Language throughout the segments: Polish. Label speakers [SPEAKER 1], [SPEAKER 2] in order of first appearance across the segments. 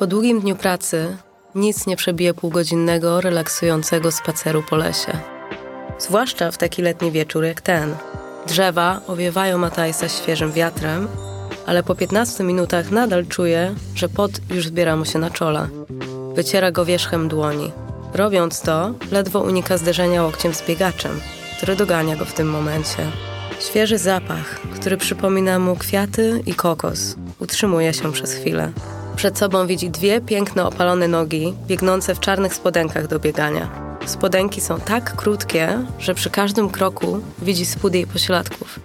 [SPEAKER 1] Po długim dniu pracy nic nie przebije półgodzinnego, relaksującego spaceru po lesie. Zwłaszcza w taki letni wieczór jak ten. Drzewa owiewają Matajsa świeżym wiatrem, ale po 15 minutach nadal czuje, że pot już zbiera mu się na czole. Wyciera go wierzchem dłoni. Robiąc to, ledwo unika zderzenia łokciem z biegaczem, który dogania go w tym momencie. Świeży zapach, który przypomina mu kwiaty i kokos, utrzymuje się przez chwilę. Przed sobą widzi dwie piękne opalone nogi, biegnące w czarnych spodenkach do biegania. Spodenki są tak krótkie, że przy każdym kroku widzi spód jej pośladków.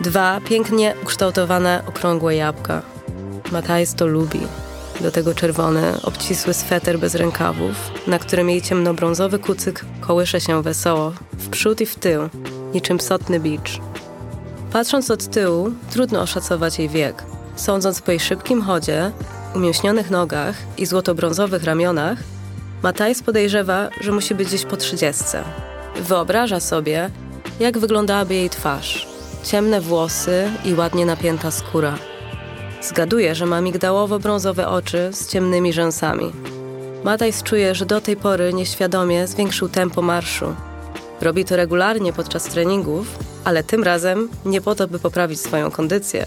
[SPEAKER 1] Dwa pięknie ukształtowane, okrągłe jabłka. Matajs to lubi. Do tego czerwony, obcisły sweter bez rękawów, na którym jej ciemnobrązowy kucyk kołysze się wesoło, w przód i w tył, niczym sotny bicz. Patrząc od tyłu, trudno oszacować jej wiek. Sądząc po jej szybkim chodzie, umięśnionych nogach i złotobrązowych ramionach, Matajs podejrzewa, że musi być gdzieś po trzydziestce. Wyobraża sobie, jak wyglądałaby jej twarz. Ciemne włosy i ładnie napięta skóra. Zgaduje, że ma migdałowo-brązowe oczy z ciemnymi rzęsami. Matajs czuje, że do tej pory nieświadomie zwiększył tempo marszu. Robi to regularnie podczas treningów, ale tym razem nie po to, by poprawić swoją kondycję.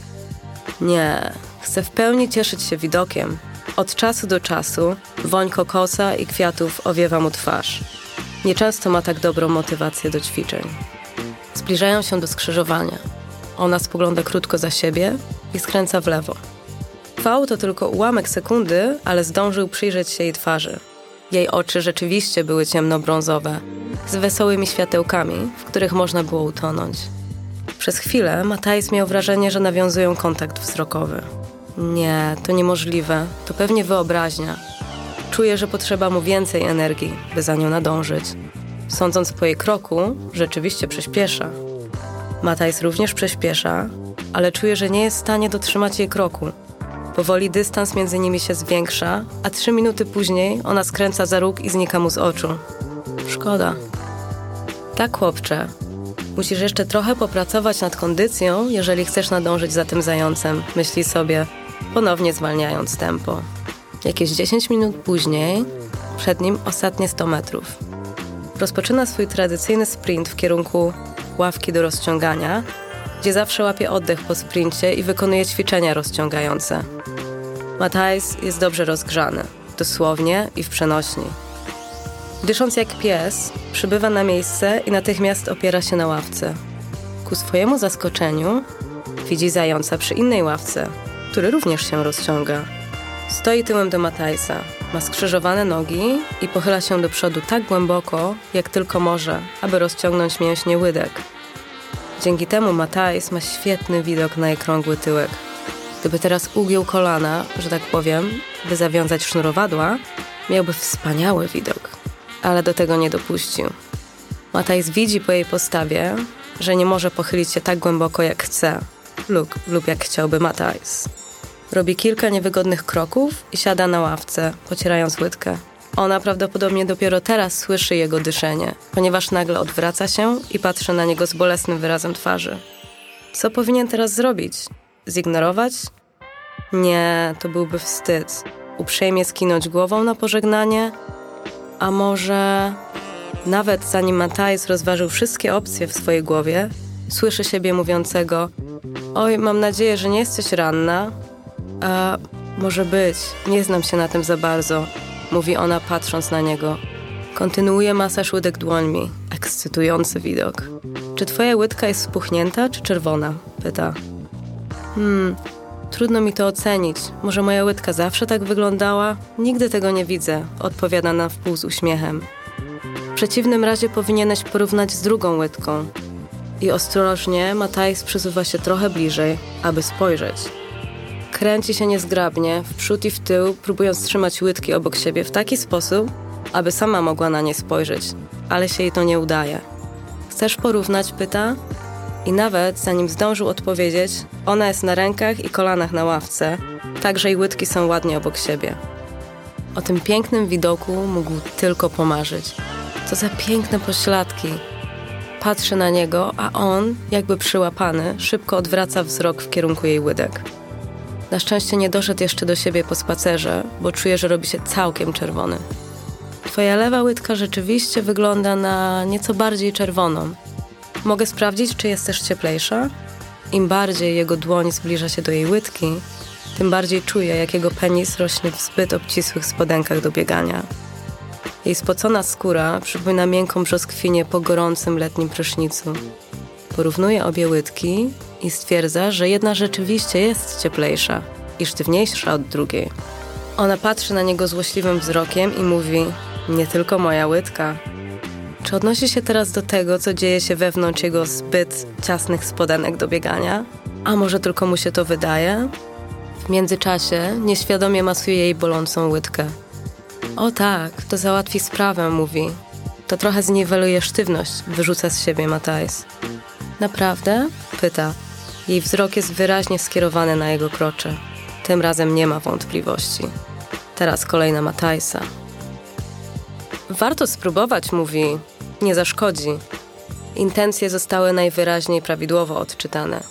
[SPEAKER 1] Nie, chce w pełni cieszyć się widokiem. Od czasu do czasu woń kokosa i kwiatów owiewa mu twarz. Nieczęsto ma tak dobrą motywację do ćwiczeń. Zbliżają się do skrzyżowania. Ona spogląda krótko za siebie i skręca w lewo. Trwał to tylko ułamek sekundy, ale zdążył przyjrzeć się jej twarzy. Jej oczy rzeczywiście były ciemnobrązowe, z wesołymi światełkami, w których można było utonąć. Przez chwilę Matajs miał wrażenie, że nawiązują kontakt wzrokowy. Nie, to niemożliwe. To pewnie wyobraźnia. Czuje, że potrzeba mu więcej energii, by za nią nadążyć. Sądząc po jej kroku, rzeczywiście przyspiesza. Matajs również przyspiesza, ale czuje, że nie jest w stanie dotrzymać jej kroku. Powoli dystans między nimi się zwiększa, a trzy minuty później ona skręca za róg i znika mu z oczu. Szkoda. Tak, chłopcze. Musisz jeszcze trochę popracować nad kondycją, jeżeli chcesz nadążyć za tym zającem, myśli sobie, ponownie zwalniając tempo. Jakieś 10 minut później, przed nim ostatnie 100 metrów. Rozpoczyna swój tradycyjny sprint w kierunku ławki do rozciągania, gdzie zawsze łapie oddech po sprincie i wykonuje ćwiczenia rozciągające. Matthijs jest dobrze rozgrzany, dosłownie i w przenośni. Dysząc jak pies, przybywa na miejsce i natychmiast opiera się na ławce. Ku swojemu zaskoczeniu widzi zająca przy innej ławce, który również się rozciąga. Stoi tyłem do Matajsa, ma skrzyżowane nogi i pochyla się do przodu tak głęboko, jak tylko może, aby rozciągnąć mięśnie łydek. Dzięki temu Matajs ma świetny widok na jej krągły tyłek. Gdyby teraz ugiął kolana, że tak powiem, by zawiązać sznurowadła, miałby wspaniały widok. Ale do tego nie dopuścił. Matajs widzi po jej postawie, że nie może pochylić się tak głęboko jak chce, lub, lub jak chciałby Matajs. Robi kilka niewygodnych kroków i siada na ławce, pocierając łydkę. Ona prawdopodobnie dopiero teraz słyszy jego dyszenie, ponieważ nagle odwraca się i patrzy na niego z bolesnym wyrazem twarzy. Co powinien teraz zrobić? Zignorować? Nie, to byłby wstyd. Uprzejmie skinąć głową na pożegnanie? A może nawet zanim Matthijs rozważył wszystkie opcje w swojej głowie, słyszy siebie mówiącego: Oj, mam nadzieję, że nie jesteś ranna, a może być, nie znam się na tym za bardzo, mówi ona patrząc na niego. Kontynuuje masaż łydek dłońmi. Ekscytujący widok. Czy twoja łydka jest spuchnięta czy czerwona? Pyta. Hmm, trudno mi to ocenić. Może moja łydka zawsze tak wyglądała? Nigdy tego nie widzę, odpowiada na wpół z uśmiechem. W przeciwnym razie powinieneś porównać z drugą łydką. I ostrożnie Matajs przesuwa się trochę bliżej, aby spojrzeć. Kręci się niezgrabnie, w przód i w tył, próbując trzymać łydki obok siebie w taki sposób, aby sama mogła na nie spojrzeć, ale się jej to nie udaje. Chcesz porównać? pyta. I nawet zanim zdążył odpowiedzieć, ona jest na rękach i kolanach na ławce, tak że jej łydki są ładnie obok siebie. O tym pięknym widoku mógł tylko pomarzyć. Co za piękne pośladki. Patrzy na niego, a on, jakby przyłapany, szybko odwraca wzrok w kierunku jej łydek. Na szczęście nie doszedł jeszcze do siebie po spacerze, bo czuje, że robi się całkiem czerwony. Twoja lewa łydka rzeczywiście wygląda na nieco bardziej czerwoną. Mogę sprawdzić, czy jest też cieplejsza? Im bardziej jego dłoń zbliża się do jej łydki, tym bardziej czuje, jak jego penis rośnie w zbyt obcisłych spodenkach do biegania. Jej spocona skóra przypomina miękką brzoskwinię po gorącym letnim prysznicu. Porównuje obie łydki i stwierdza, że jedna rzeczywiście jest cieplejsza i sztywniejsza od drugiej. Ona patrzy na niego złośliwym wzrokiem i mówi: Nie tylko moja łydka. Czy odnosi się teraz do tego, co dzieje się wewnątrz jego zbyt ciasnych spodenek do biegania? A może tylko mu się to wydaje? W międzyczasie nieświadomie masuje jej bolącą łydkę. O tak, to załatwi sprawę, mówi. To trochę zniweluje sztywność, wyrzuca z siebie Matajs. Naprawdę? Pyta. Jej wzrok jest wyraźnie skierowany na jego krocze. Tym razem nie ma wątpliwości. Teraz kolejna Matajsa. Warto spróbować, mówi. Nie zaszkodzi. Intencje zostały najwyraźniej prawidłowo odczytane.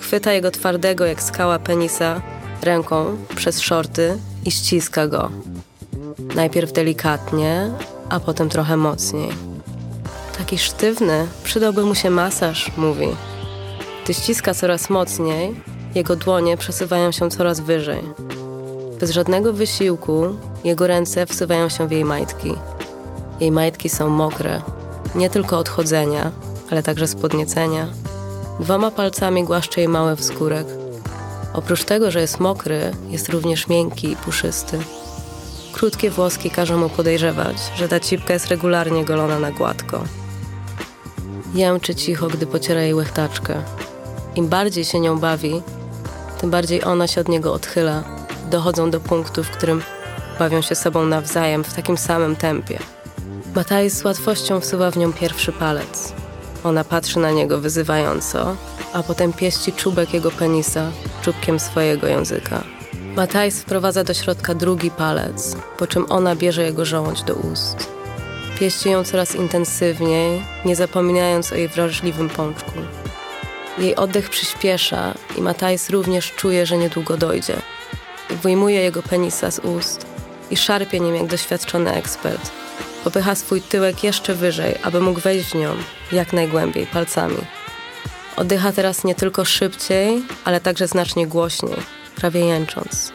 [SPEAKER 1] Chwyta jego twardego jak skała penisa ręką przez szorty i ściska go. Najpierw delikatnie, a potem trochę mocniej. Taki sztywny, przydałby mu się masaż, mówi. Gdy ściska coraz mocniej, jego dłonie przesuwają się coraz wyżej. Bez żadnego wysiłku jego ręce wsuwają się w jej majtki. Jej majtki są mokre, nie tylko od chodzenia, ale także z podniecenia. Dwoma palcami głaszcze jej mały wskórek. Oprócz tego, że jest mokry, jest również miękki i puszysty. Krótkie włoski każą mu podejrzewać, że ta cipka jest regularnie golona na gładko. Jęczy cicho, gdy pociera jej łechtaczkę. Im bardziej się nią bawi, tym bardziej ona się od niego odchyla. Dochodzą do punktu, w którym bawią się sobą nawzajem w takim samym tempie. Mataj z łatwością wsuwa w nią pierwszy palec. Ona patrzy na niego wyzywająco, a potem pieści czubek jego penisa czubkiem swojego języka. Matajs wprowadza do środka drugi palec, po czym ona bierze jego żołądź do ust. Pieści ją coraz intensywniej, nie zapominając o jej wrażliwym pączku. Jej oddech przyspiesza i Matajs również czuje, że niedługo dojdzie. Wyjmuje jego penisa z ust i szarpie nim jak doświadczony ekspert. Popycha swój tyłek jeszcze wyżej, aby mógł wejść w nią jak najgłębiej palcami. Oddycha teraz nie tylko szybciej, ale także znacznie głośniej, prawie jęcząc.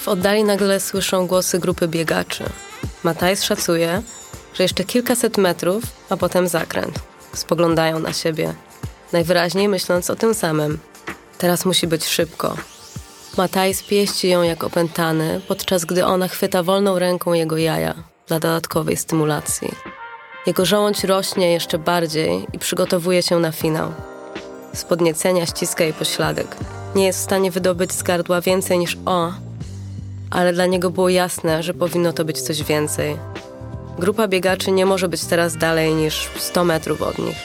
[SPEAKER 1] W oddali nagle słyszą głosy grupy biegaczy. Matajs szacuje, że jeszcze kilkaset metrów, a potem zakręt. Spoglądają na siebie, najwyraźniej myśląc o tym samym. Teraz musi być szybko. Matajs pieści ją jak opętany, podczas gdy ona chwyta wolną ręką jego jaja dla dodatkowej stymulacji. Jego żołądź rośnie jeszcze bardziej i przygotowuje się na finał. Z podniecenia ściska jej pośladek. Nie jest w stanie wydobyć z gardła więcej niż o, ale dla niego było jasne, że powinno to być coś więcej. Grupa biegaczy nie może być teraz dalej niż 100 metrów od nich.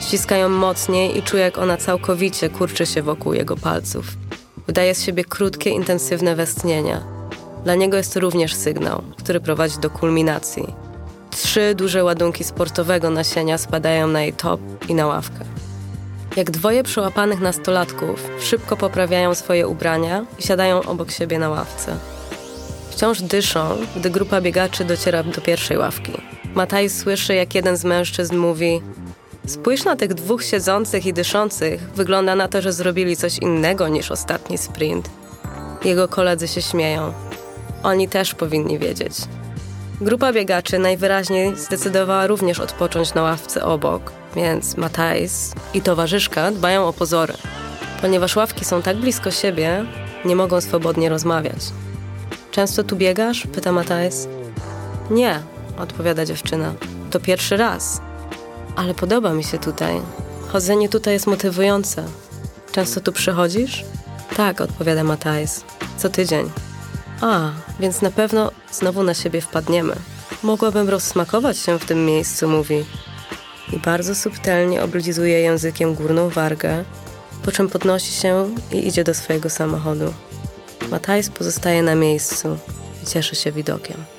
[SPEAKER 1] Ściskają mocniej i czuje, jak ona całkowicie kurczy się wokół jego palców. Wydaje z siebie krótkie, intensywne westchnienia. Dla niego jest to również sygnał, który prowadzi do kulminacji. Trzy duże ładunki sportowego nasienia spadają na jej top i na ławkę. Jak dwoje przełapanych nastolatków szybko poprawiają swoje ubrania i siadają obok siebie na ławce. Wciąż dyszą, gdy grupa biegaczy dociera do pierwszej ławki. Mataj słyszy, jak jeden z mężczyzn mówi: Spójrz na tych dwóch siedzących i dyszących. Wygląda na to, że zrobili coś innego niż ostatni sprint. Jego koledzy się śmieją. Oni też powinni wiedzieć. Grupa biegaczy najwyraźniej zdecydowała również odpocząć na ławce obok, więc Matajs i towarzyszka dbają o pozory. Ponieważ ławki są tak blisko siebie, nie mogą swobodnie rozmawiać. Często tu biegasz? pyta Matajs. Nie, odpowiada dziewczyna. To pierwszy raz. Ale podoba mi się tutaj. Chodzenie tutaj jest motywujące. Często tu przychodzisz? Tak, odpowiada Matajs. Co tydzień. A, więc na pewno znowu na siebie wpadniemy. Mogłabym rozsmakować się w tym miejscu, mówi. I bardzo subtelnie oblizuje językiem górną wargę, po czym podnosi się i idzie do swojego samochodu. Matajs pozostaje na miejscu i cieszy się widokiem.